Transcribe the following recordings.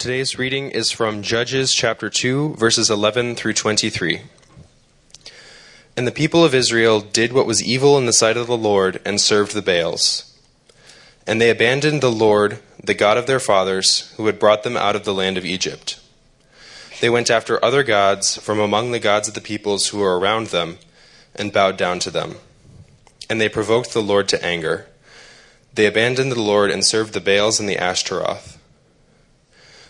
Today's reading is from Judges chapter 2, verses 11 through 23. And the people of Israel did what was evil in the sight of the Lord and served the Baals. And they abandoned the Lord, the God of their fathers, who had brought them out of the land of Egypt. They went after other gods from among the gods of the peoples who were around them and bowed down to them. And they provoked the Lord to anger. They abandoned the Lord and served the Baals and the Ashtaroth.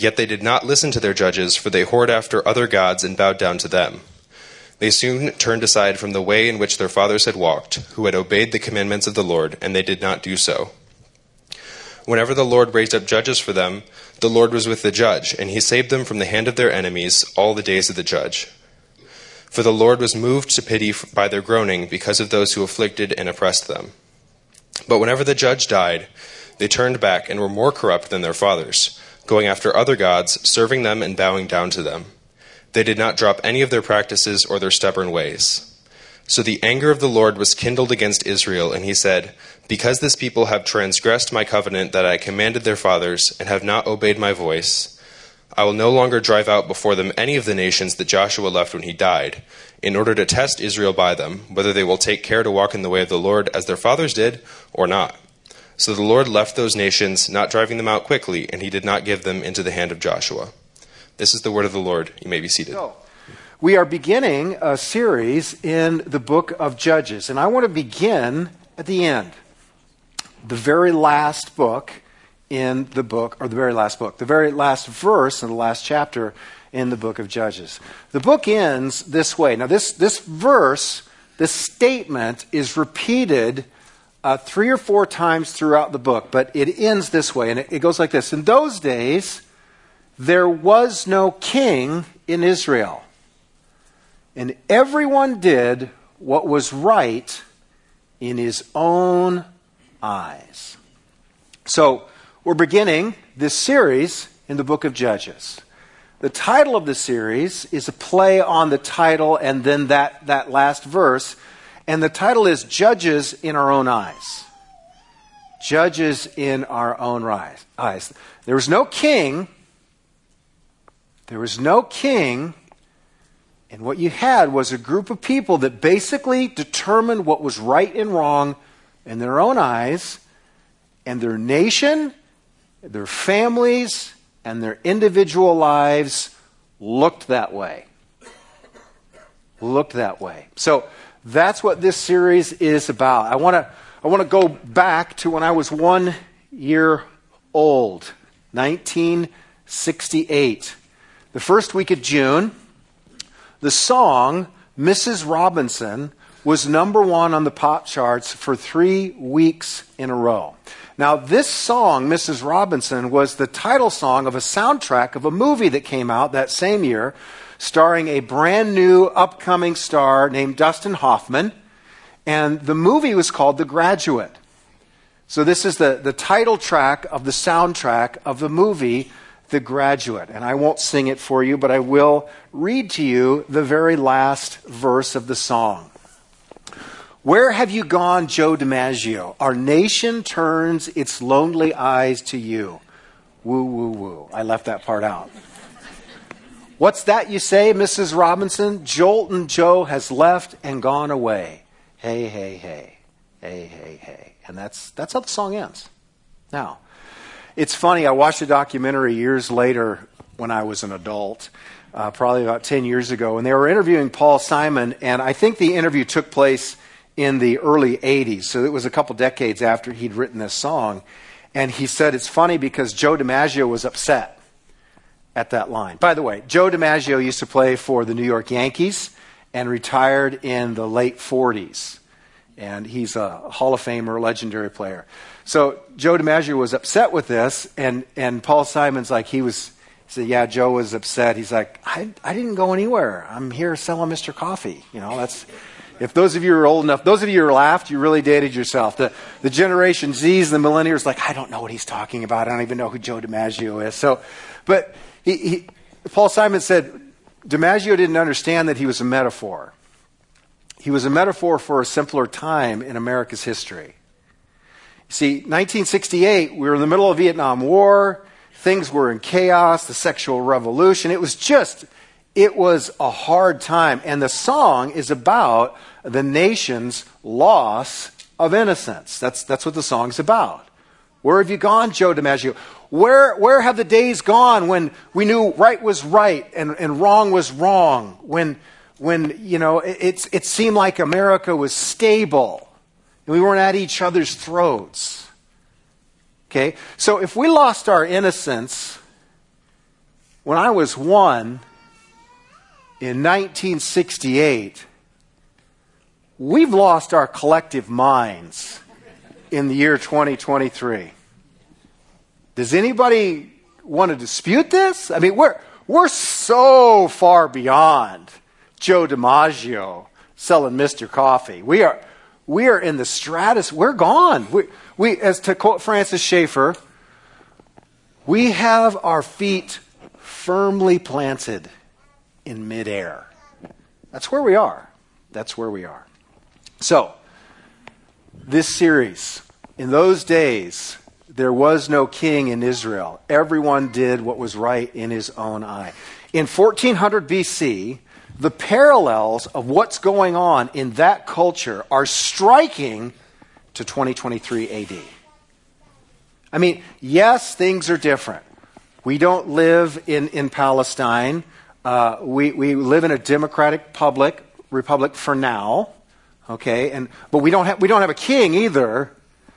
Yet they did not listen to their judges, for they whored after other gods and bowed down to them. They soon turned aside from the way in which their fathers had walked, who had obeyed the commandments of the Lord, and they did not do so. Whenever the Lord raised up judges for them, the Lord was with the judge, and he saved them from the hand of their enemies all the days of the judge. For the Lord was moved to pity by their groaning because of those who afflicted and oppressed them. But whenever the judge died, they turned back and were more corrupt than their fathers going after other gods, serving them and bowing down to them. They did not drop any of their practices or their stubborn ways. So the anger of the Lord was kindled against Israel, and he said, Because this people have transgressed my covenant that I commanded their fathers, and have not obeyed my voice, I will no longer drive out before them any of the nations that Joshua left when he died, in order to test Israel by them, whether they will take care to walk in the way of the Lord as their fathers did, or not. So the Lord left those nations, not driving them out quickly, and he did not give them into the hand of Joshua. This is the word of the Lord. You may be seated. So, we are beginning a series in the book of Judges, and I want to begin at the end. The very last book in the book, or the very last book, the very last verse in the last chapter in the book of Judges. The book ends this way. Now, this, this verse, this statement is repeated uh, three or four times throughout the book, but it ends this way, and it, it goes like this In those days, there was no king in Israel, and everyone did what was right in his own eyes. So, we're beginning this series in the book of Judges. The title of the series is a play on the title and then that, that last verse and the title is Judges in Our Own Eyes. Judges in Our Own Eyes. There was no king. There was no king. And what you had was a group of people that basically determined what was right and wrong in their own eyes, and their nation, their families, and their individual lives looked that way. Looked that way. So, that's what this series is about. I want to I want to go back to when I was 1 year old, 1968. The first week of June, the song Mrs. Robinson was number 1 on the pop charts for 3 weeks in a row. Now, this song, Mrs. Robinson, was the title song of a soundtrack of a movie that came out that same year starring a brand new upcoming star named Dustin Hoffman. And the movie was called The Graduate. So this is the, the title track of the soundtrack of the movie The Graduate. And I won't sing it for you, but I will read to you the very last verse of the song. Where have you gone, Joe DiMaggio? Our nation turns its lonely eyes to you. Woo, woo, woo. I left that part out. What's that you say, Mrs. Robinson? Joltin' Joe has left and gone away. Hey, hey, hey. Hey, hey, hey. And that's, that's how the song ends. Now, it's funny, I watched a documentary years later when I was an adult, uh, probably about 10 years ago, and they were interviewing Paul Simon, and I think the interview took place in the early 80s, so it was a couple decades after he'd written this song. And he said it's funny because Joe DiMaggio was upset at that line. By the way, Joe DiMaggio used to play for the New York Yankees and retired in the late 40s. And he's a Hall of Famer, legendary player. So Joe DiMaggio was upset with this, and, and Paul Simon's like, he was He said, Yeah, Joe was upset. He's like, I, I didn't go anywhere. I'm here selling Mr. Coffee. You know, that's. If those of you are old enough, those of you who laughed, you really dated yourself. The, the Generation Z's, the millennials, like, I don't know what he's talking about. I don't even know who Joe DiMaggio is. So, but he, he, Paul Simon said, DiMaggio didn't understand that he was a metaphor. He was a metaphor for a simpler time in America's history. See, 1968, we were in the middle of Vietnam War. Things were in chaos, the sexual revolution. It was just, it was a hard time. And the song is about the nation's loss of innocence. That's, that's what the song's about. Where have you gone, Joe DiMaggio? Where, where have the days gone when we knew right was right and, and wrong was wrong? When, when you know, it, it seemed like America was stable and we weren't at each other's throats. Okay? So if we lost our innocence when I was one in 1968, we've lost our collective minds in the year 2023. Does anybody want to dispute this? I mean, we're, we're so far beyond Joe DiMaggio selling Mr. Coffee. We are, we are in the stratus. We're gone. We, we, as to quote Francis Schaeffer, we have our feet firmly planted in midair. That's where we are. That's where we are. So, this series, in those days, there was no king in Israel. Everyone did what was right in his own eye. In 1400 BC, the parallels of what's going on in that culture are striking to 2023 AD. I mean, yes, things are different. We don't live in, in Palestine. Uh, we, we live in a democratic public, republic for now. Okay, and but we don't have we don't have a king either.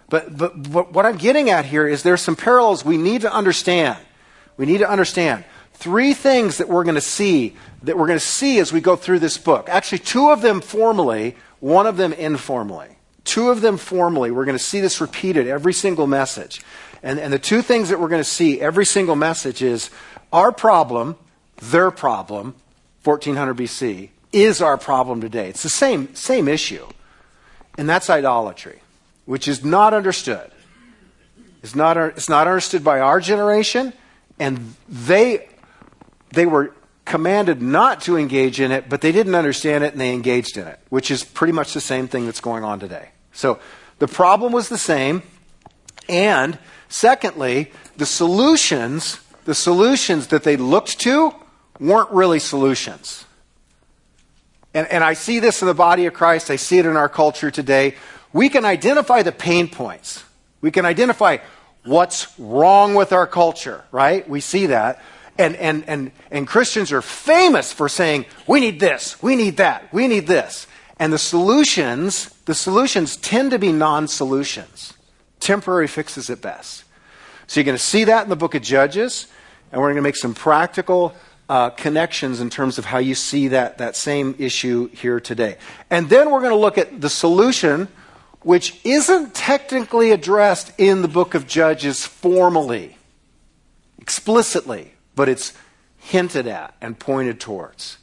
But, but but what I'm getting at here is there's some parallels we need to understand. We need to understand three things that we're going to see that we're going to see as we go through this book. Actually, two of them formally, one of them informally. Two of them formally. We're going to see this repeated every single message. And, and the two things that we're going to see every single message is our problem, their problem, 1400 BC, is our problem today. It's the same, same issue. And that's idolatry, which is not understood. It's not, it's not understood by our generation, and they, they were commanded not to engage in it, but they didn't understand it and they engaged in it, which is pretty much the same thing that's going on today. So the problem was the same. And secondly, the solutions, the solutions that they looked to weren't really solutions. And, and I see this in the body of Christ, I see it in our culture today. We can identify the pain points. We can identify what's wrong with our culture, right? We see that. And, and, and, and Christians are famous for saying, we need this, we need that, we need this. And the solutions, the solutions tend to be non solutions, temporary fixes at best. So you're going to see that in the book of Judges, and we're going to make some practical uh, connections in terms of how you see that, that same issue here today. And then we're going to look at the solution, which isn't technically addressed in the book of Judges formally, explicitly, but it's hinted at and pointed towards.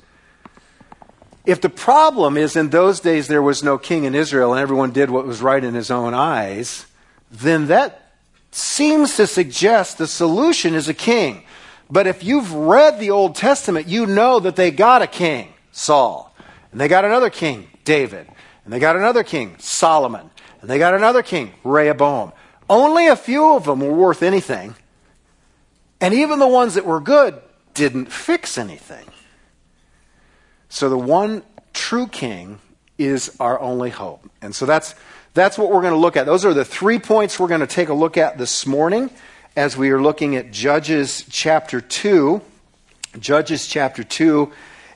If the problem is in those days there was no king in Israel and everyone did what was right in his own eyes, then that seems to suggest the solution is a king. But if you've read the Old Testament, you know that they got a king, Saul. And they got another king, David. And they got another king, Solomon. And they got another king, Rehoboam. Only a few of them were worth anything. And even the ones that were good didn't fix anything. So the one true king is our only hope. And so that's, that's what we're going to look at. Those are the three points we're going to take a look at this morning as we are looking at Judges chapter 2. Judges chapter 2.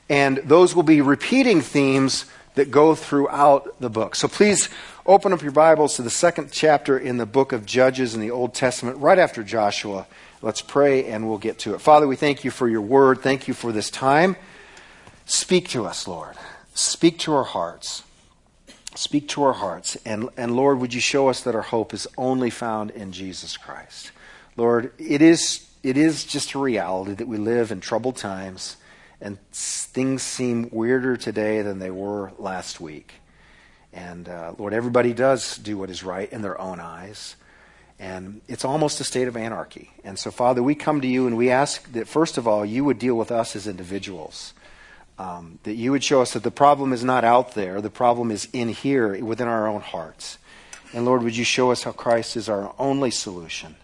And those will be repeating themes that go throughout the book. So please open up your Bibles to the second chapter in the book of Judges in the Old Testament, right after Joshua. Let's pray and we'll get to it. Father, we thank you for your word. Thank you for this time. Speak to us, Lord. Speak to our hearts. Speak to our hearts. And, and Lord, would you show us that our hope is only found in Jesus Christ? Lord, it is, it is just a reality that we live in troubled times and things seem weirder today than they were last week. And uh, Lord, everybody does do what is right in their own eyes. And it's almost a state of anarchy. And so, Father, we come to you and we ask that, first of all, you would deal with us as individuals. Um, that you would show us that the problem is not out there, the problem is in here within our own hearts. And Lord, would you show us how Christ is our only solution?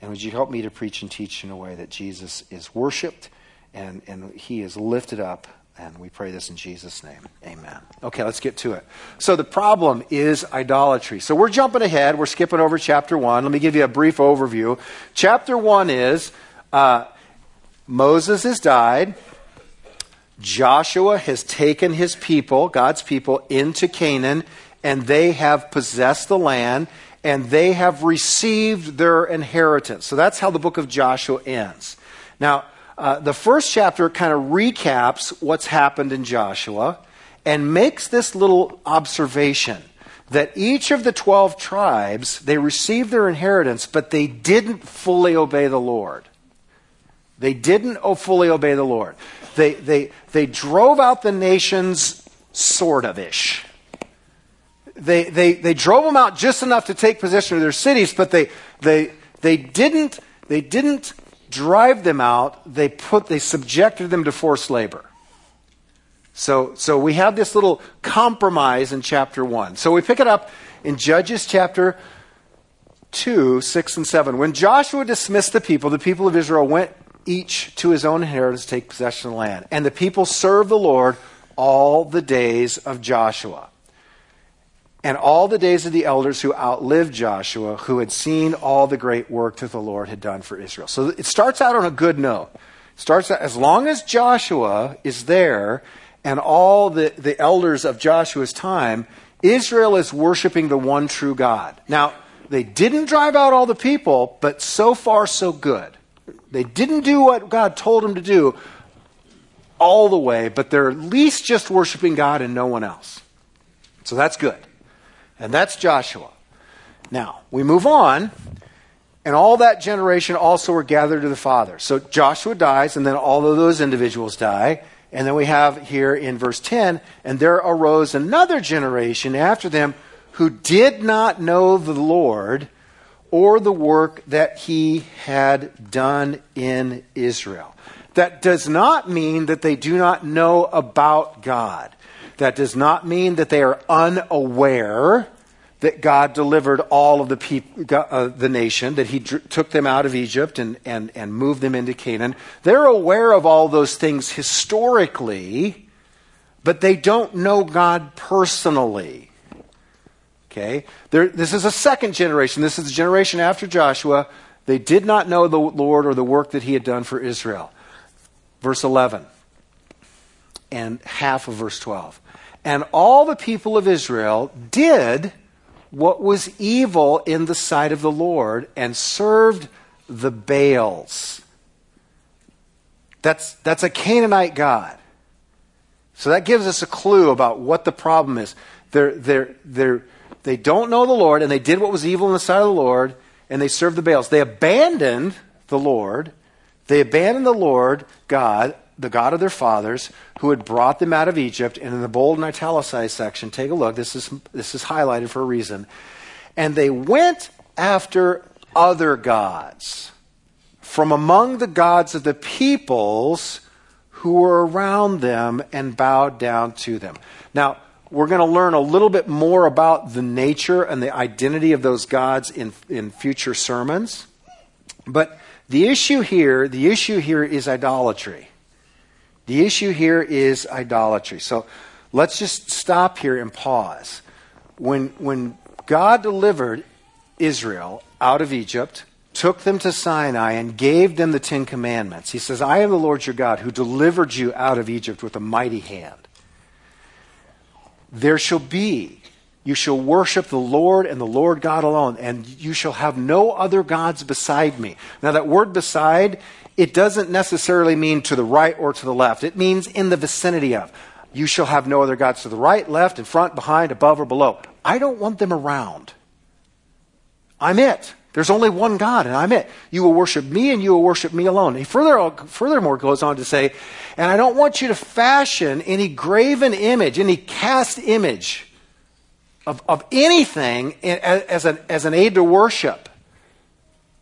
And would you help me to preach and teach in a way that Jesus is worshiped and, and he is lifted up and we pray this in Jesus' name. Amen. Okay, let's get to it. So the problem is idolatry. So we're jumping ahead. We're skipping over chapter 1. Let me give you a brief overview. Chapter 1 is uh, Moses has died. Joshua has taken his people, God's people, into Canaan, and they have possessed the land, and they have received their inheritance. So that's how the book of Joshua ends. Now, uh, the first chapter kind of recaps what's happened in Joshua and makes this little observation that each of the 12 tribes they received their inheritance but they didn't fully obey the lord they didn't fully obey the lord they, they, they drove out the nations sort of ish they, they, they drove them out just enough to take possession of their cities but they, they, they didn't they didn't drive them out, they put they subjected them to forced labor. So, so we have this little compromise in chapter 1. So we pick it up in Judges chapter 2, 6, and 7. When Joshua dismissed the people, the people of Israel went each to his own inheritance to take possession of the land. And the people served the Lord all the days of Joshua and all the days of the elders who outlived Joshua, who had seen all the great work that the Lord had done for Israel. So it starts out on a good note. It starts out, as long as Joshua is there and all the, the elders of Joshua's time, Israel is worshiping the one true God. Now, they didn't drive out all the people, but so far so good. They didn't do what God told them to do all the way, but they're at least just worshiping God and no one else. So that's good. And that's Joshua. Now, we move on, and all that generation also were gathered to the Father. So Joshua dies, and then all of those individuals die. And then we have here in verse 10, and there arose another generation after them who did not know the Lord or the work that he had done in Israel. That does not mean that they do not know about God. That does not mean that they are unaware that God delivered all of the people, uh, the nation, that He took them out of Egypt and, and, and moved them into Canaan. They're aware of all those things historically, but they don't know God personally. Okay? There, this is a second generation. This is the generation after Joshua. They did not know the Lord or the work that He had done for Israel. Verse 11 and half of verse 12. And all the people of Israel did what was evil in the sight of the Lord and served the Baals. That's, that's a Canaanite God. So that gives us a clue about what the problem is. They're, they're, they're, they don't know the Lord, and they did what was evil in the sight of the Lord, and they served the Baals. They abandoned the Lord. They abandoned the Lord God the God of their fathers, who had brought them out of Egypt. And in the bold and italicized section, take a look. This is, this is highlighted for a reason. And they went after other gods from among the gods of the peoples who were around them and bowed down to them. Now, we're going to learn a little bit more about the nature and the identity of those gods in, in future sermons. But the issue here, the issue here is idolatry. The issue here is idolatry. So let's just stop here and pause. When, when God delivered Israel out of Egypt, took them to Sinai, and gave them the Ten Commandments, He says, I am the Lord your God who delivered you out of Egypt with a mighty hand. There shall be you shall worship the Lord and the Lord God alone, and you shall have no other gods beside me. Now, that word beside it doesn't necessarily mean to the right or to the left. It means in the vicinity of. You shall have no other gods to the right, left, in front, behind, above, or below. I don't want them around. I'm it. There's only one God, and I'm it. You will worship me, and you will worship me alone. He further, furthermore goes on to say, and I don't want you to fashion any graven image, any cast image of, of anything as an, as an aid to worship.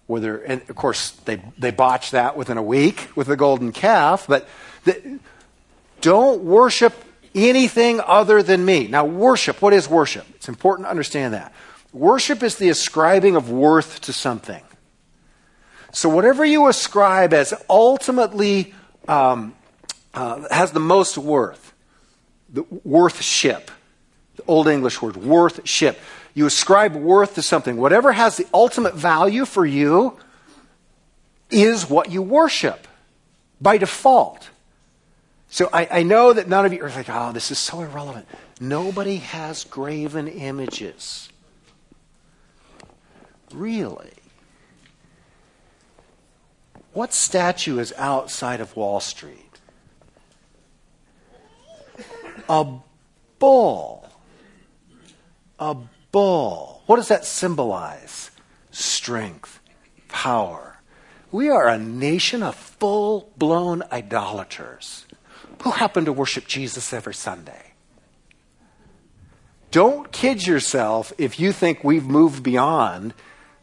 Whether, and of course, they, they botched that within a week with the golden calf, but the, don't worship anything other than me. Now, worship, what is worship? It's important to understand that. Worship is the ascribing of worth to something. So, whatever you ascribe as ultimately um, uh, has the most worth, the worthship, the Old English word, worthship. You ascribe worth to something. Whatever has the ultimate value for you is what you worship by default. So I, I, know that none of you are like, oh, this is so irrelevant. Nobody has graven images. Really? What statue is outside of Wall Street? A bull. A bull. What does that symbolize? Strength, power. We are a nation of full blown idolaters who happen to worship Jesus every Sunday. Don't kid yourself if you think we've moved beyond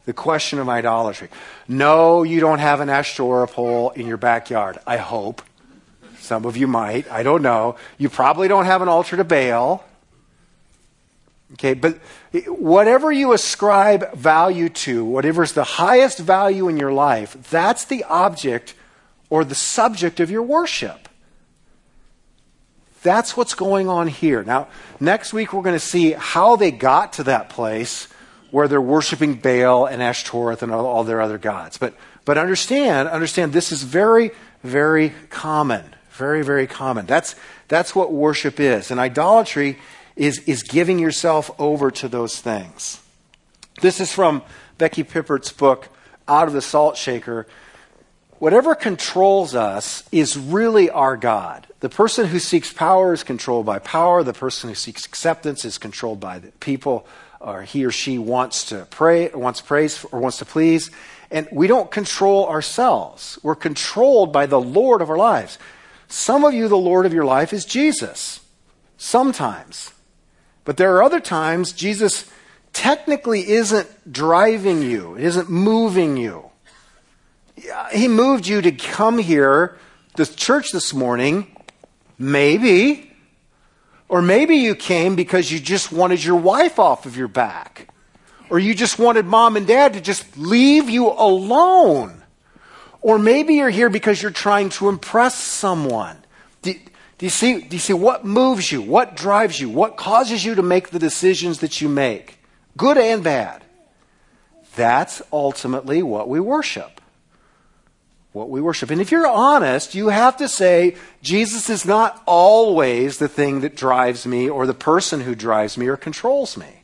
the question of idolatry. No, you don't have an Ashtoreth pole in your backyard. I hope. Some of you might. I don't know. You probably don't have an altar to Baal. Okay, but whatever you ascribe value to, whatever's the highest value in your life, that's the object or the subject of your worship. That's what's going on here. Now, next week we're going to see how they got to that place where they're worshiping Baal and Ashtoreth and all, all their other gods. But, but understand, understand this is very, very common. Very, very common. That's, that's what worship is. And idolatry is, is giving yourself over to those things. This is from Becky Pippert's book, Out of the Salt Shaker. Whatever controls us is really our God. The person who seeks power is controlled by power. The person who seeks acceptance is controlled by the people or he or she wants to pray, wants praise, or wants to please. And we don't control ourselves. We're controlled by the Lord of our lives. Some of you, the Lord of your life is Jesus. Sometimes. But there are other times Jesus technically isn't driving you, isn't moving you. He moved you to come here, the church this morning, maybe, or maybe you came because you just wanted your wife off of your back. Or you just wanted mom and dad to just leave you alone. Or maybe you're here because you're trying to impress someone. Do, you see, do you see what moves you? What drives you? What causes you to make the decisions that you make? Good and bad. That's ultimately what we worship what we worship. And if you're honest, you have to say, Jesus is not always the thing that drives me or the person who drives me or controls me.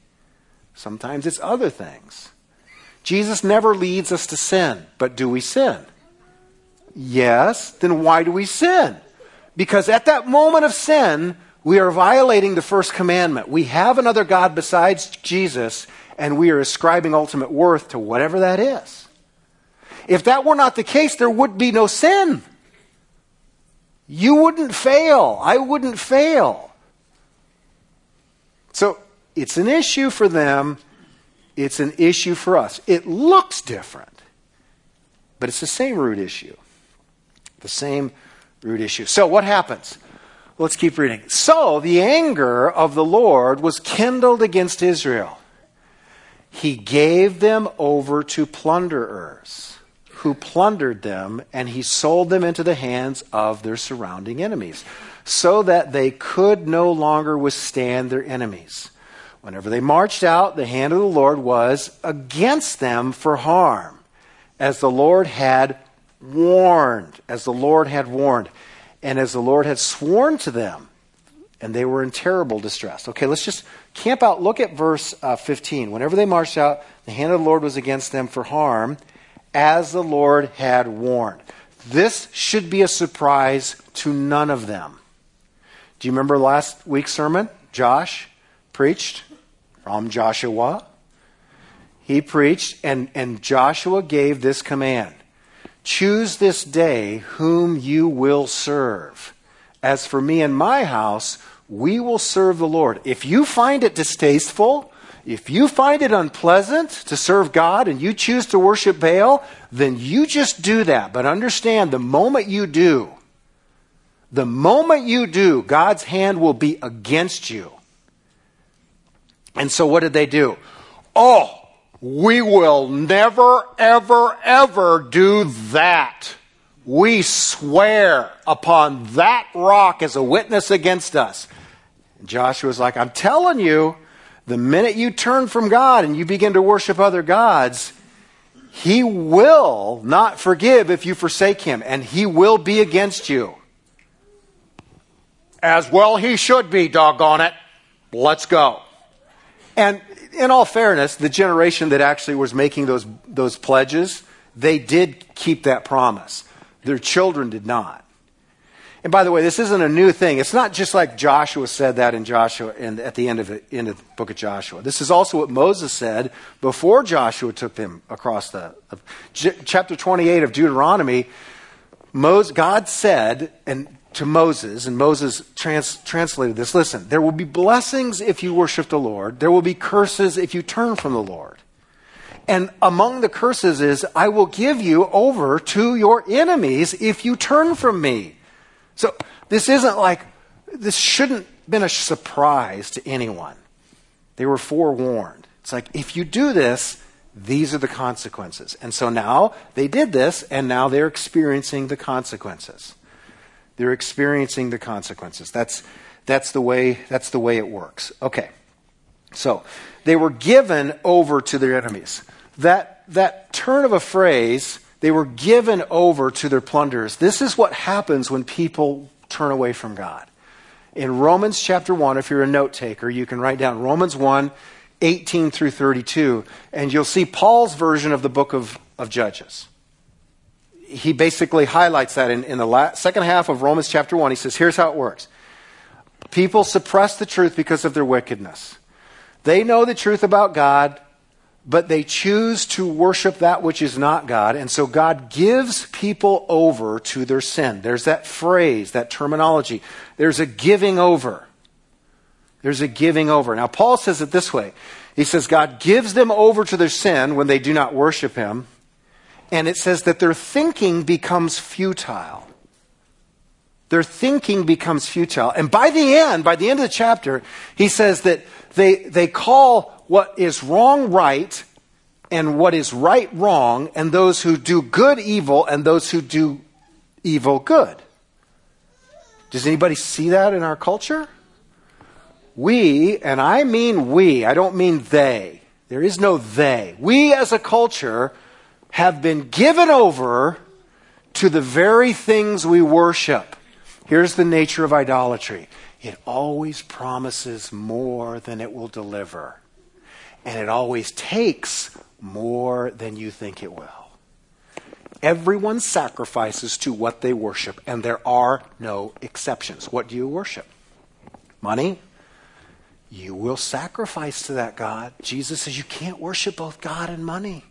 Sometimes it's other things. Jesus never leads us to sin, but do we sin? Yes, then why do we sin? Because at that moment of sin, we are violating the first commandment. We have another God besides Jesus, and we are ascribing ultimate worth to whatever that is. If that were not the case, there would be no sin. You wouldn't fail. I wouldn't fail. So it's an issue for them. It's an issue for us. It looks different, but it's the same root issue. The same root issue. So what happens? Let's keep reading. So the anger of the Lord was kindled against Israel. He gave them over to plunderers who plundered them, and he sold them into the hands of their surrounding enemies, so that they could no longer withstand their enemies. Whenever they marched out, the hand of the Lord was against them for harm, as the Lord had warned, as the Lord had warned, and as the Lord had sworn to them, and they were in terrible distress. Okay, let's just camp out. Look at verse uh, 15. Whenever they marched out, the hand of the Lord was against them for harm, as the Lord had warned. This should be a surprise to none of them. Do you remember last week's sermon? Josh preached from Joshua. he preached, and, and Joshua gave this command Choose this day whom you will serve. As for me and my house, we will serve the Lord. If you find it distasteful, if you find it unpleasant to serve God and you choose to worship Baal, then you just do that. But understand the moment you do, the moment you do, God's hand will be against you. And so what did they do? Oh, we will never, ever, ever do that. We swear upon that rock as a witness against us. Joshua's like, I'm telling you, the minute you turn from God and you begin to worship other gods, He will not forgive if you forsake Him, and He will be against you. As well, He should be, doggone it. Let's go. And in all fairness, the generation that actually was making those, those pledges, they did keep that promise. Their children did not. And by the way, this isn't a new thing. It's not just like Joshua said that in Joshua in, at the end of, the, end of the book of Joshua. This is also what Moses said before Joshua took them across the uh, chapter 28 of Deuteronomy. Moses, God said and to Moses, and Moses trans, translated this. Listen, there will be blessings if you worship the Lord. There will be curses if you turn from the Lord. And among the curses is, I will give you over to your enemies if you turn from me. So this isn't like, this shouldn't have been a surprise to anyone. They were forewarned. It's like, if you do this, these are the consequences. And so now they did this, and now they're experiencing the consequences. They're experiencing the consequences. That's, that's, the, way, that's the way it works. Okay. So they were given over to their enemies. That, that turn of a phrase they were given over to their plunderers. This is what happens when people turn away from God. In Romans chapter 1, if you're a note taker, you can write down Romans 1, 18 through 32, and you'll see Paul's version of the book of, of Judges. He basically highlights that in, in the la- second half of Romans chapter 1. He says, Here's how it works People suppress the truth because of their wickedness. They know the truth about God, but they choose to worship that which is not God. And so God gives people over to their sin. There's that phrase, that terminology. There's a giving over. There's a giving over. Now, Paul says it this way He says, God gives them over to their sin when they do not worship Him. And it says that their thinking becomes futile. Their thinking becomes futile. And by the end, by the end of the chapter, he says that they, they call what is wrong right and what is right wrong, and those who do good evil and those who do evil good. Does anybody see that in our culture? We, and I mean we, I don't mean they. There is no they. We as a culture have been given over to the very things we worship. Here's the nature of idolatry it always promises more than it will deliver and it always takes more than you think it will. Everyone sacrifices to what they worship, and there are no exceptions. What do you worship? Money? You will sacrifice to that God. Jesus says you can't worship both God and money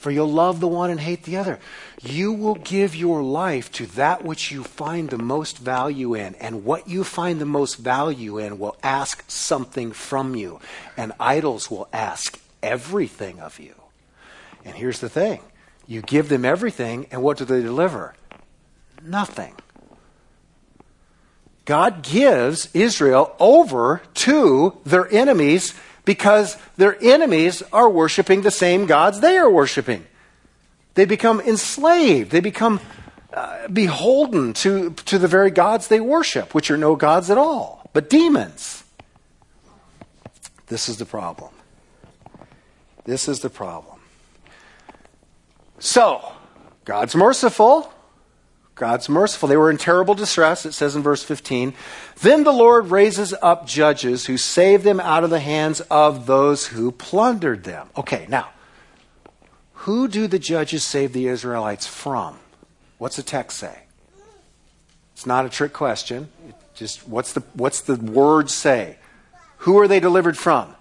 for you'll love the one and hate the other. You will give your life to that which you find the most value in, and what you find the most value in will ask something from you, and idols will ask everything of you. And here's the thing you give them everything, and what do they deliver? Nothing. God gives Israel over to their enemies because their enemies are worshiping the same gods they are worshiping. They become enslaved. They become uh, beholden to, to the very gods they worship, which are no gods at all, but demons. This is the problem. This is the problem. So, God's merciful. God's merciful. They were in terrible distress, it says in verse 15. Then the Lord raises up judges who save them out of the hands of those who plundered them. Okay, now, who do the judges save the Israelites from? What's the text say? It's not a trick question. It just what's the what's the word say? Who are they delivered from?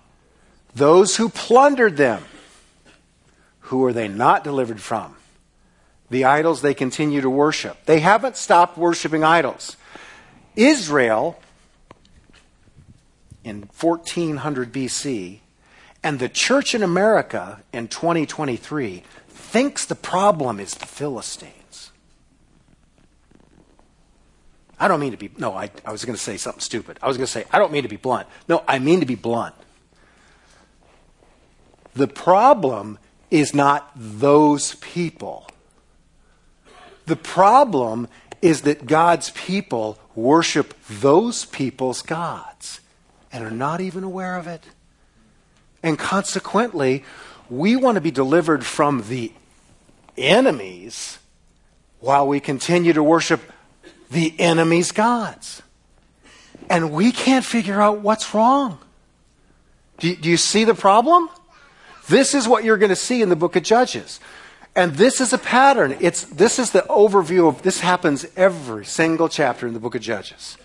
Those who plundered them. Who are they not delivered from? The idols they continue to worship. They haven't stopped worshiping idols. Israel, in 1400 BC, and the church in America in 2023 thinks the problem is the Philistines. I don't mean to be, no, I, I was going to say something stupid. I was going to say, I don't mean to be blunt. No, I mean to be blunt. The problem is not those people. The problem is that God's people worship those people's gods and are not even aware of it. And consequently, we want to be delivered from the enemies while we continue to worship the enemy's gods. And we can't figure out what's wrong. Do do you see the problem? This is what you're going to see in the book of Judges. And this is a pattern. It's, this is the overview of this happens every single chapter in the book of Judges.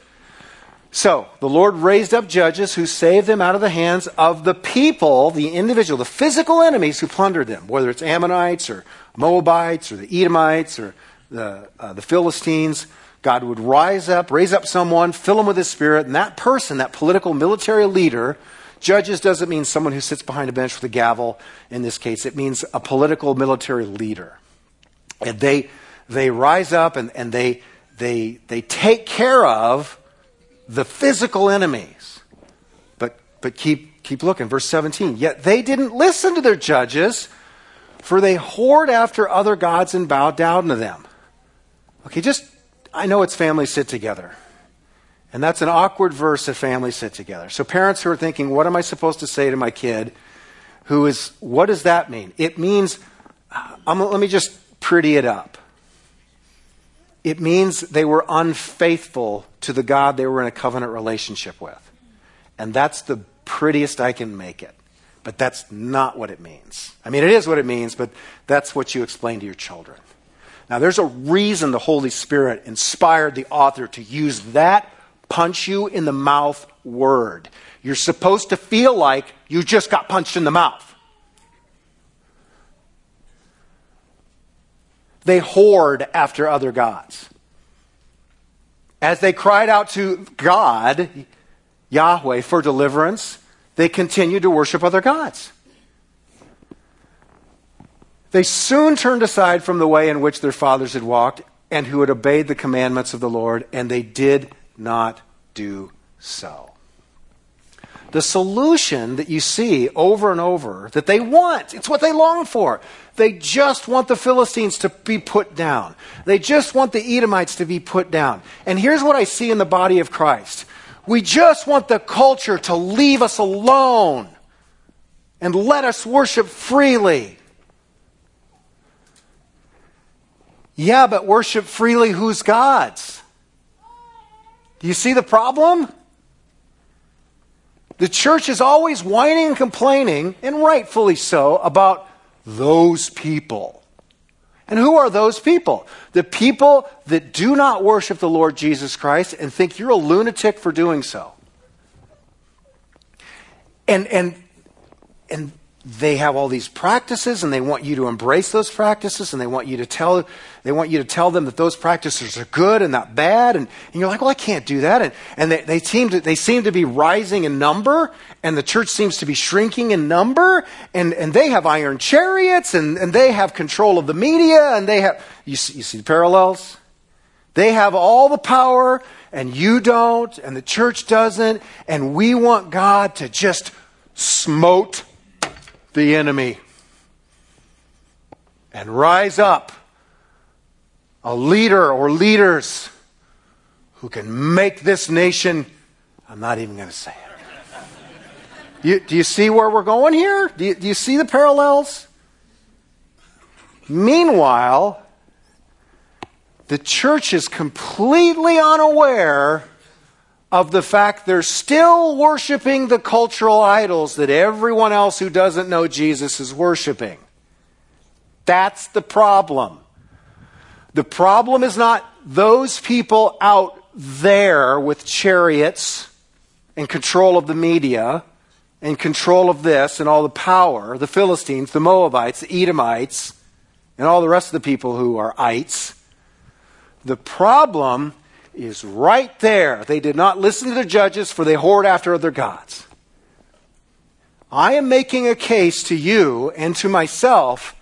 So, the Lord raised up judges who saved them out of the hands of the people, the individual, the physical enemies who plundered them, whether it's Ammonites or Moabites or the Edomites or the, uh, the Philistines. God would rise up, raise up someone, fill them with His Spirit, and that person, that political military leader, Judges doesn't mean someone who sits behind a bench with a gavel in this case. It means a political military leader. And they, they rise up and, and they, they, they take care of the physical enemies. But, but keep, keep looking. Verse 17. Yet they didn't listen to their judges, for they whored after other gods and bowed down to them. Okay, just, I know it's family sit together. And that's an awkward verse that families sit together. So parents who are thinking, what am I supposed to say to my kid? Who is, what does that mean? It means, um, let me just pretty it up. It means they were unfaithful to the God they were in a covenant relationship with. And that's the prettiest I can make it. But that's not what it means. I mean, it is what it means, but that's what you explain to your children. Now, there's a reason the Holy Spirit inspired the author to use that punch you in the mouth word. You're supposed to feel like you just got punched in the mouth. They whored after other gods. As they cried out to God, Yahweh, for deliverance, they continued to worship other gods. They soon turned aside from the way in which their fathers had walked and who had obeyed the commandments of the Lord, and they did not do so. The solution that you see over and over that they want, it's what they long for. They just want the Philistines to be put down. They just want the Edomites to be put down. And here's what I see in the body of Christ we just want the culture to leave us alone and let us worship freely. Yeah, but worship freely whose gods? Do you see the problem? The church is always whining and complaining, and rightfully so, about those people. And who are those people? The people that do not worship the Lord Jesus Christ and think you're a lunatic for doing so. And, and, and they have all these practices and they want you to embrace those practices and they want you to tell they want you to tell them that those practices are good and not bad and, and you're like well i can't do that. And, and they, they, seem to, they seem to be rising in number and the church seems to be shrinking in number and, and they have iron chariots and, and they have control of the media and they have you see, you see the parallels? They have all the power and you don't and the church doesn't and we want god to just smote the enemy and rise up a leader or leaders who can make this nation. I'm not even going to say it. You, do you see where we're going here? Do you, do you see the parallels? Meanwhile, the church is completely unaware of the fact they're still worshiping the cultural idols that everyone else who doesn't know Jesus is worshiping. That's the problem. The problem is not those people out there with chariots and control of the media and control of this and all the power, the Philistines, the Moabites, the Edomites, and all the rest of the people who are ites. The problem is right there. They did not listen to the judges, for they whored after other gods. I am making a case to you and to myself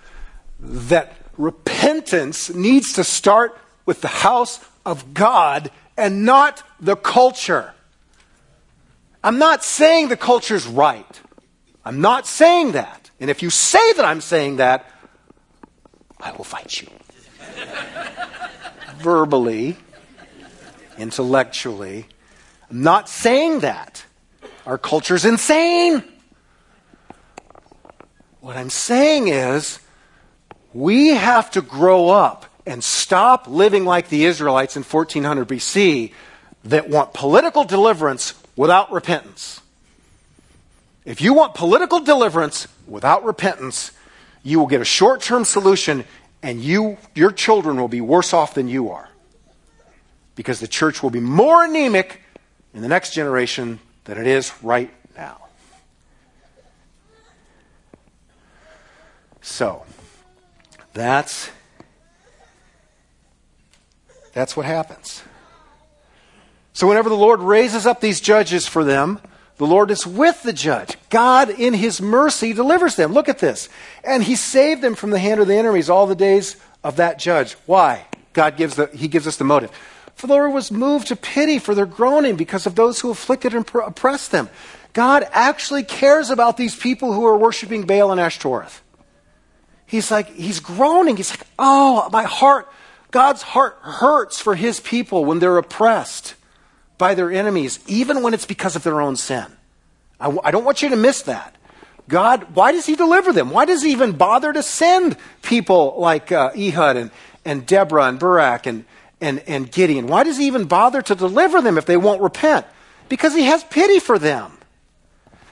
that repentance needs to start with the house of God and not the culture. I'm not saying the culture's right. I'm not saying that. And if you say that I'm saying that, I will fight you. Verbally, intellectually. I'm not saying that. Our culture's insane. What I'm saying is, we have to grow up and stop living like the Israelites in 1400 BC that want political deliverance without repentance. If you want political deliverance without repentance, you will get a short term solution and you, your children will be worse off than you are. Because the church will be more anemic in the next generation than it is right now. So, that's that's what happens. So, whenever the Lord raises up these judges for them, the Lord is with the judge. God, in his mercy, delivers them. Look at this. And he saved them from the hand of the enemies all the days of that judge. Why? God gives the, he gives us the motive. For the Lord was moved to pity for their groaning because of those who afflicted and oppressed them. God actually cares about these people who are worshiping Baal and Ashtoreth. He's like, he's groaning. He's like, oh, my heart God's heart hurts for his people when they're oppressed by their enemies, even when it's because of their own sin. I, I don't want you to miss that. God, why does he deliver them? Why does he even bother to send people like uh, Ehud and, and Deborah and Barak and, and, and Gideon? Why does he even bother to deliver them if they won't repent? Because he has pity for them.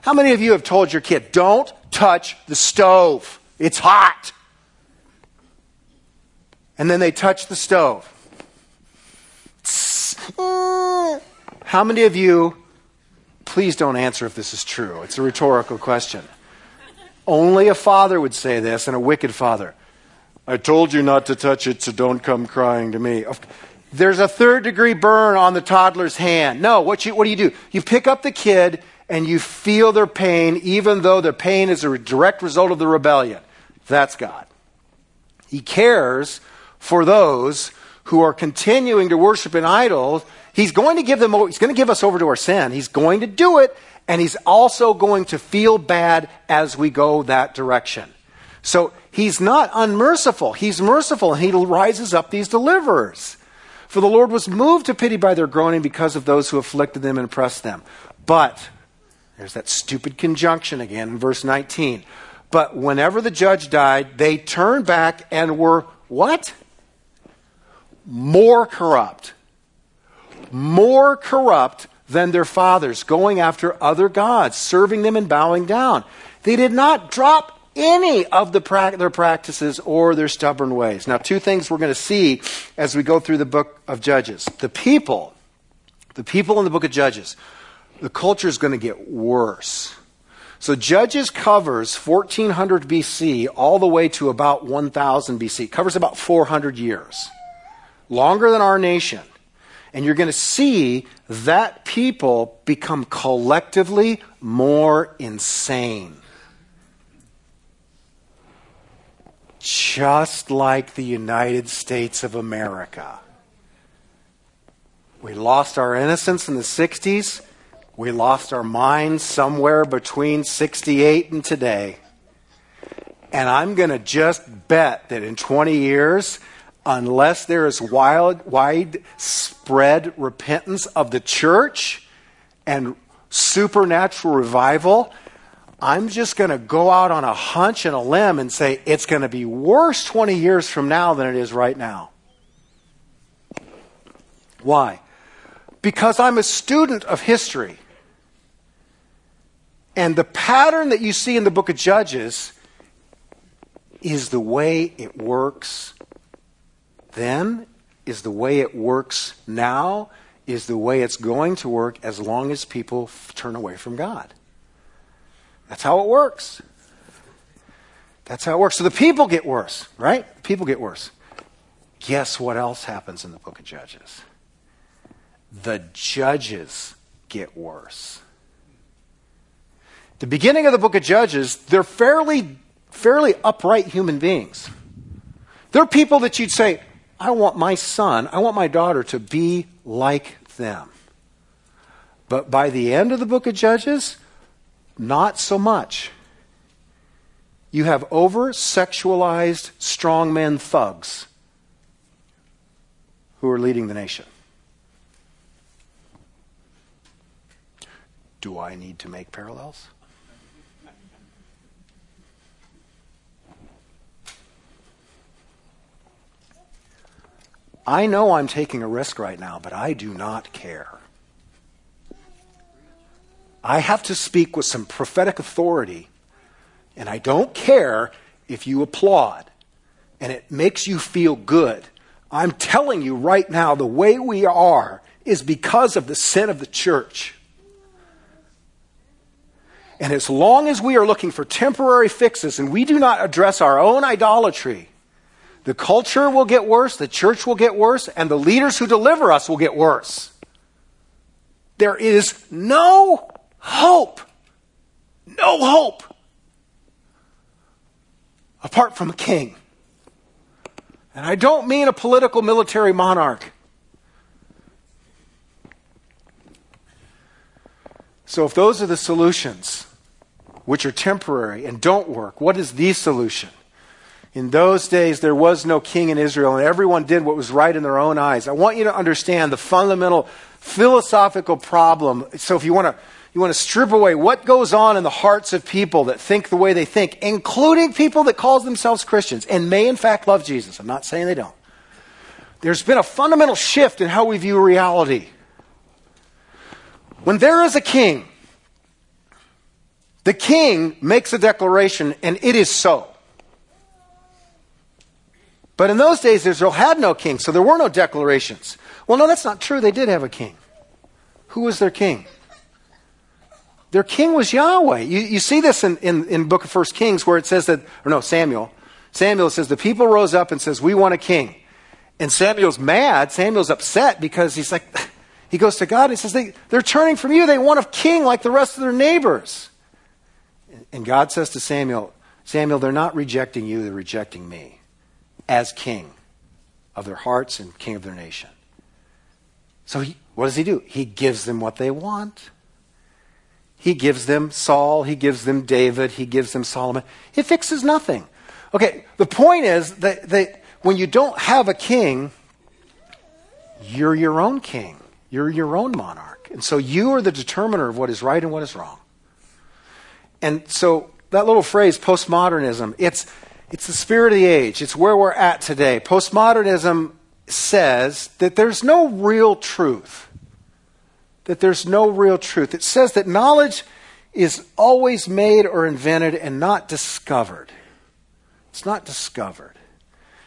How many of you have told your kid, don't touch the stove? It's hot and then they touch the stove. How many of you, please don't answer if this is true, it's a rhetorical question. Only a father would say this, and a wicked father. I told you not to touch it, so don't come crying to me. There's a third degree burn on the toddler's hand. No, what, you, what do you do? You pick up the kid and you feel their pain, even though their pain is a direct result of the rebellion. That's God. He cares for those who are continuing to worship an idol. He's going to give them he's going to give us over to our sin. He's going to do it and he's also going to feel bad as we go that direction. So he's not unmerciful. He's merciful and he rises up these deliverers. For the Lord was moved to pity by their groaning because of those who afflicted them and oppressed them. But, there's that stupid conjunction again in verse 19. But whenever the judge died, they turned back and were what? more corrupt, more corrupt than their fathers, going after other gods, serving them and bowing down. They did not drop any of the pra- their practices or their stubborn ways. Now, two things we're going to see as we go through the book of Judges. The people, the people in the book of Judges, the culture is going to get worse. So Judges covers 1400 BC all the way to about 1000 BC. It covers about 400 years longer than our nation. And you're going to see that people become collectively more insane. Just like the United States of America. We lost our innocence in the 60s. We lost our minds somewhere between 68 and today. And I'm going to just bet that in 20 years, unless there is wild, widespread repentance of the church and supernatural revival, I'm just going to go out on a hunch and a limb and say it's going to be worse 20 years from now than it is right now. Why? Because I'm a student of history. And the pattern that you see in the book of Judges is the way it works then is the way it works now, is the way it's going to work as long as people f- turn away from God. That's how it works. That's how it works. So the people get worse, right? People get worse. Guess what else happens in the book of Judges? The judges get worse. The beginning of the book of Judges, they're fairly, fairly upright human beings. They're people that you'd say, I want my son, I want my daughter to be like them. But by the end of the book of Judges, not so much. You have over sexualized strongmen thugs who are leading the nation. Do I need to make parallels? I know I'm taking a risk right now, but I do not care. I have to speak with some prophetic authority, and I don't care if you applaud and it makes you feel good. I'm telling you right now, the way we are is because of the sin of the church. And as long as we are looking for temporary fixes and we do not address our own idolatry, the culture will get worse, the church will get worse, and the leaders who deliver us will get worse. There is no hope. No hope. Apart from a king. And I don't mean a political military monarch. So, if those are the solutions, which are temporary and don't work, what is the solution? In those days, there was no king in Israel, and everyone did what was right in their own eyes. I want you to understand the fundamental philosophical problem. So, if you want to you want to strip away what goes on in the hearts of people that think the way they think, including people that call themselves Christians and may in fact love Jesus. I'm not saying they don't. There's been a fundamental shift in how we view reality. When there is a king, the king makes a declaration and it is so. But in those days, Israel had no king, so there were no declarations. Well, no, that's not true. They did have a king. Who was their king? Their king was Yahweh. You, you see this in, in, in book of First Kings where it says that, or no, Samuel. Samuel says the people rose up and says, we want a king. And Samuel's mad. Samuel's upset because he's like, he goes to God and he says, they, they're turning from you. They want a king like the rest of their neighbors. And God says to Samuel, Samuel, they're not rejecting you, they're rejecting me as king of their hearts and king of their nation. So he, what does he do? He gives them what they want. He gives them Saul, he gives them David, he gives them Solomon. It fixes nothing. Okay, the point is that, that when you don't have a king, you're your own king. You're your own monarch. And so you are the determiner of what is right and what is wrong. And so that little phrase, postmodernism, it's, it's the spirit of the age. It's where we're at today. Postmodernism says that there's no real truth that there's no real truth. It says that knowledge is always made or invented and not discovered. It's not discovered.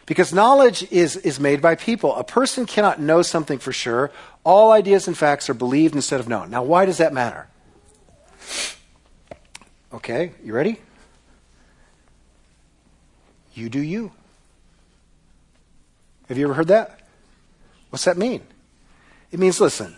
Because knowledge is, is made by people. A person cannot know something for sure. All ideas and facts are believed instead of known. Now, why does that matter? Okay, you ready? You do you. Have you ever heard that? What's that mean? It means, listen,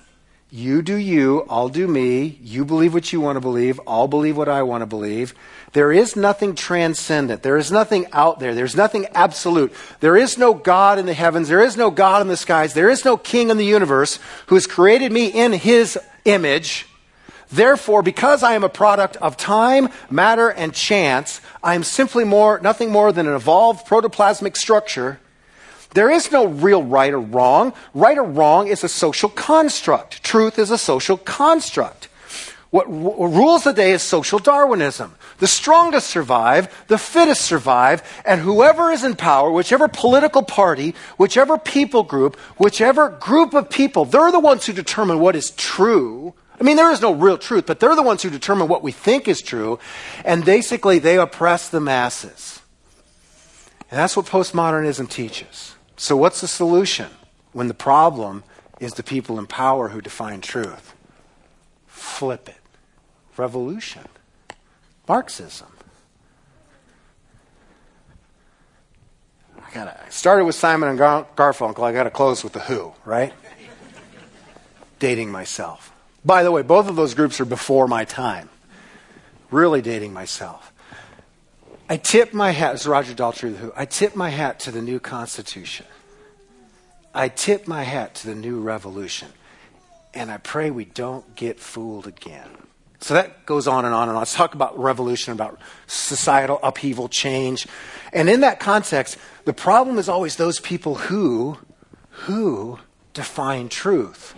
you do you, I'll do me. You believe what you want to believe, I'll believe what I want to believe. There is nothing transcendent. There is nothing out there. There's nothing absolute. There is no God in the heavens. There is no God in the skies. There is no king in the universe who has created me in his image. Therefore, because I am a product of time, matter, and chance, I am simply more, nothing more than an evolved protoplasmic structure there is no real right or wrong. Right or wrong is a social construct. Truth is a social construct. What, what rules the day is social Darwinism. The strongest survive, the fittest survive, and whoever is in power, whichever political party, whichever people group, whichever group of people, they're the ones who determine what is true. I mean, there is no real truth, but they're the ones who determine what we think is true, and basically they oppress the masses. And that's what postmodernism teaches. So, what's the solution when the problem is the people in power who define truth? Flip it. Revolution. Marxism. I gotta I started with Simon and Gar- Garfunkel. I got to close with the Who, right? dating myself. By the way, both of those groups are before my time. Really dating myself. I tip my hat, is Roger Daltrey, Who. I tip my hat to the new Constitution. I tip my hat to the new revolution. And I pray we don't get fooled again. So that goes on and on and on. Let's talk about revolution, about societal upheaval, change. And in that context, the problem is always those people who, who define truth.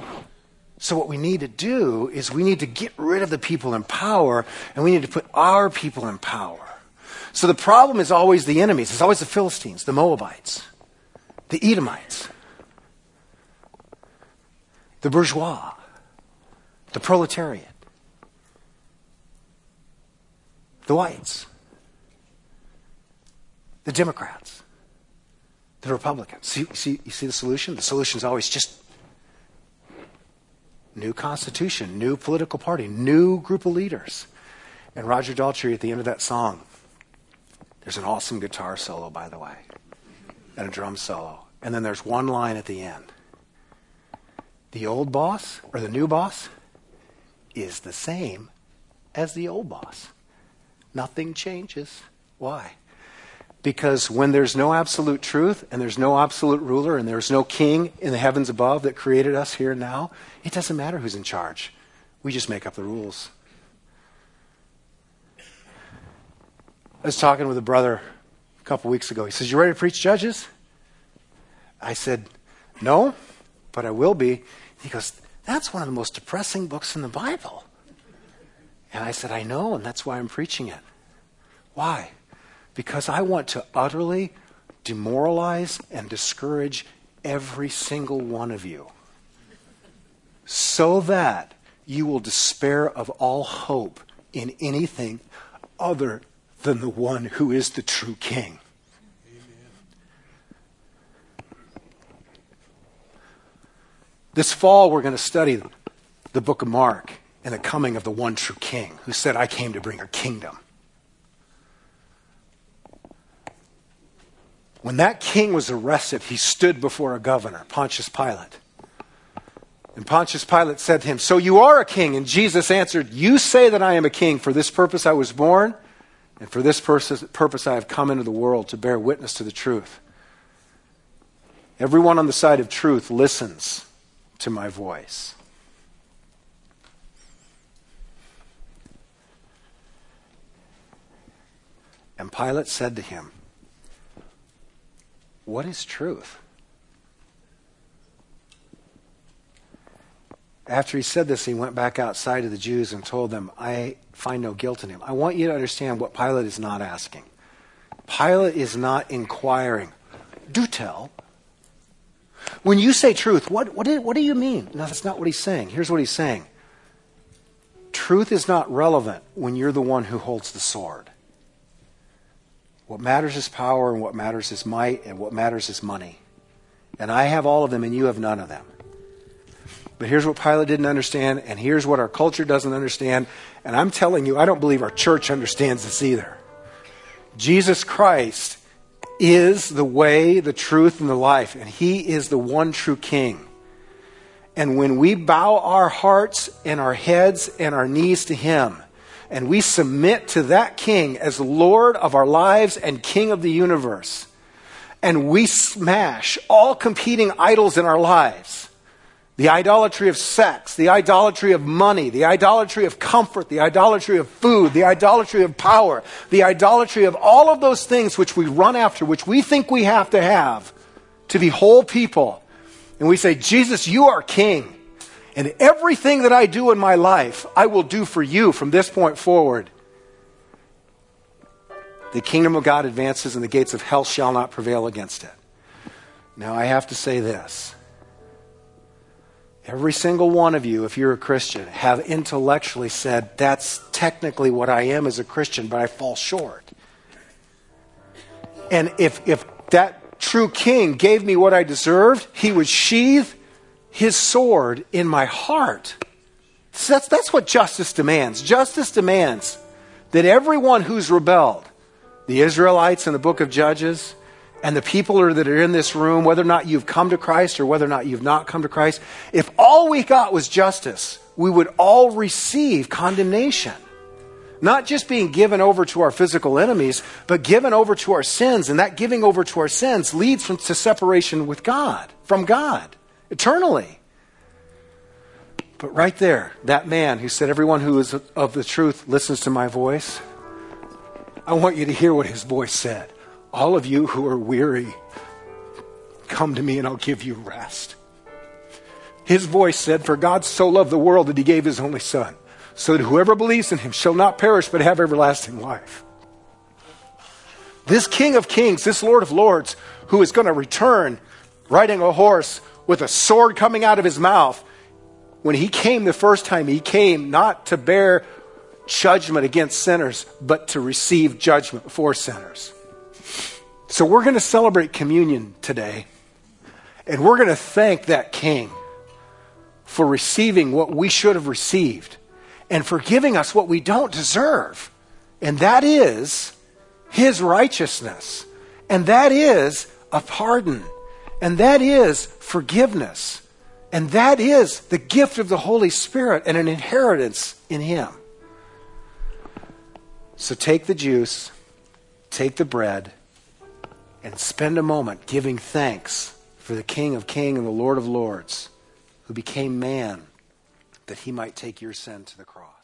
So, what we need to do is we need to get rid of the people in power and we need to put our people in power. So, the problem is always the enemies. It's always the Philistines, the Moabites, the Edomites, the bourgeois, the proletariat, the whites, the Democrats, the Republicans. See, see, you see the solution? The solution is always just new constitution, new political party, new group of leaders. And Roger Daltrey at the end of that song, there's an awesome guitar solo, by the way, and a drum solo. And then there's one line at the end. The old boss, or the new boss, is the same as the old boss. Nothing changes. Why? Because when there's no absolute truth and there's no absolute ruler and there's no king in the heavens above that created us here and now, it doesn't matter who's in charge. We just make up the rules. I was talking with a brother a couple weeks ago. He says, You ready to preach Judges? I said, No, but I will be. He goes, That's one of the most depressing books in the Bible. And I said, I know, and that's why I'm preaching it. Why? Because I want to utterly demoralize and discourage every single one of you so that you will despair of all hope in anything other than the one who is the true king. This fall, we're going to study the book of Mark and the coming of the one true king who said, I came to bring a kingdom. When that king was arrested, he stood before a governor, Pontius Pilate. And Pontius Pilate said to him, So you are a king? And Jesus answered, You say that I am a king. For this purpose I was born, and for this purpose I have come into the world to bear witness to the truth. Everyone on the side of truth listens to my voice. And Pilate said to him, what is truth? After he said this, he went back outside to the Jews and told them, I find no guilt in him. I want you to understand what Pilate is not asking. Pilate is not inquiring, do tell. When you say truth, what, what, do, what do you mean? No, that's not what he's saying. Here's what he's saying Truth is not relevant when you're the one who holds the sword. What matters is power, and what matters is might, and what matters is money. And I have all of them, and you have none of them. But here's what Pilate didn't understand, and here's what our culture doesn't understand. And I'm telling you, I don't believe our church understands this either. Jesus Christ is the way, the truth, and the life, and He is the one true King. And when we bow our hearts and our heads and our knees to Him, and we submit to that king as Lord of our lives and King of the universe, and we smash all competing idols in our lives the idolatry of sex, the idolatry of money, the idolatry of comfort, the idolatry of food, the idolatry of power, the idolatry of all of those things which we run after, which we think we have to have to be whole people. And we say, Jesus, you are king. And everything that I do in my life, I will do for you from this point forward. The kingdom of God advances, and the gates of hell shall not prevail against it. Now, I have to say this. Every single one of you, if you're a Christian, have intellectually said, That's technically what I am as a Christian, but I fall short. And if, if that true king gave me what I deserved, he would sheathe his sword in my heart. So that's, that's what justice demands. Justice demands that everyone who's rebelled, the Israelites in the book of Judges, and the people that are in this room, whether or not you've come to Christ or whether or not you've not come to Christ, if all we got was justice, we would all receive condemnation. Not just being given over to our physical enemies, but given over to our sins. And that giving over to our sins leads from, to separation with God, from God, eternally. But right there, that man who said, Everyone who is of the truth listens to my voice. I want you to hear what his voice said. All of you who are weary, come to me and I'll give you rest. His voice said, For God so loved the world that he gave his only Son, so that whoever believes in him shall not perish but have everlasting life. This King of Kings, this Lord of Lords, who is going to return riding a horse with a sword coming out of his mouth, when he came the first time, he came not to bear judgment against sinners, but to receive judgment for sinners. So we're going to celebrate communion today, and we're going to thank that king for receiving what we should have received and for giving us what we don't deserve. And that is his righteousness. And that is a pardon. And that is forgiveness. And that is the gift of the Holy Spirit and an inheritance in him. So take the juice, take the bread, and spend a moment giving thanks for the King of Kings and the Lord of Lords who became man that he might take your sin to the cross.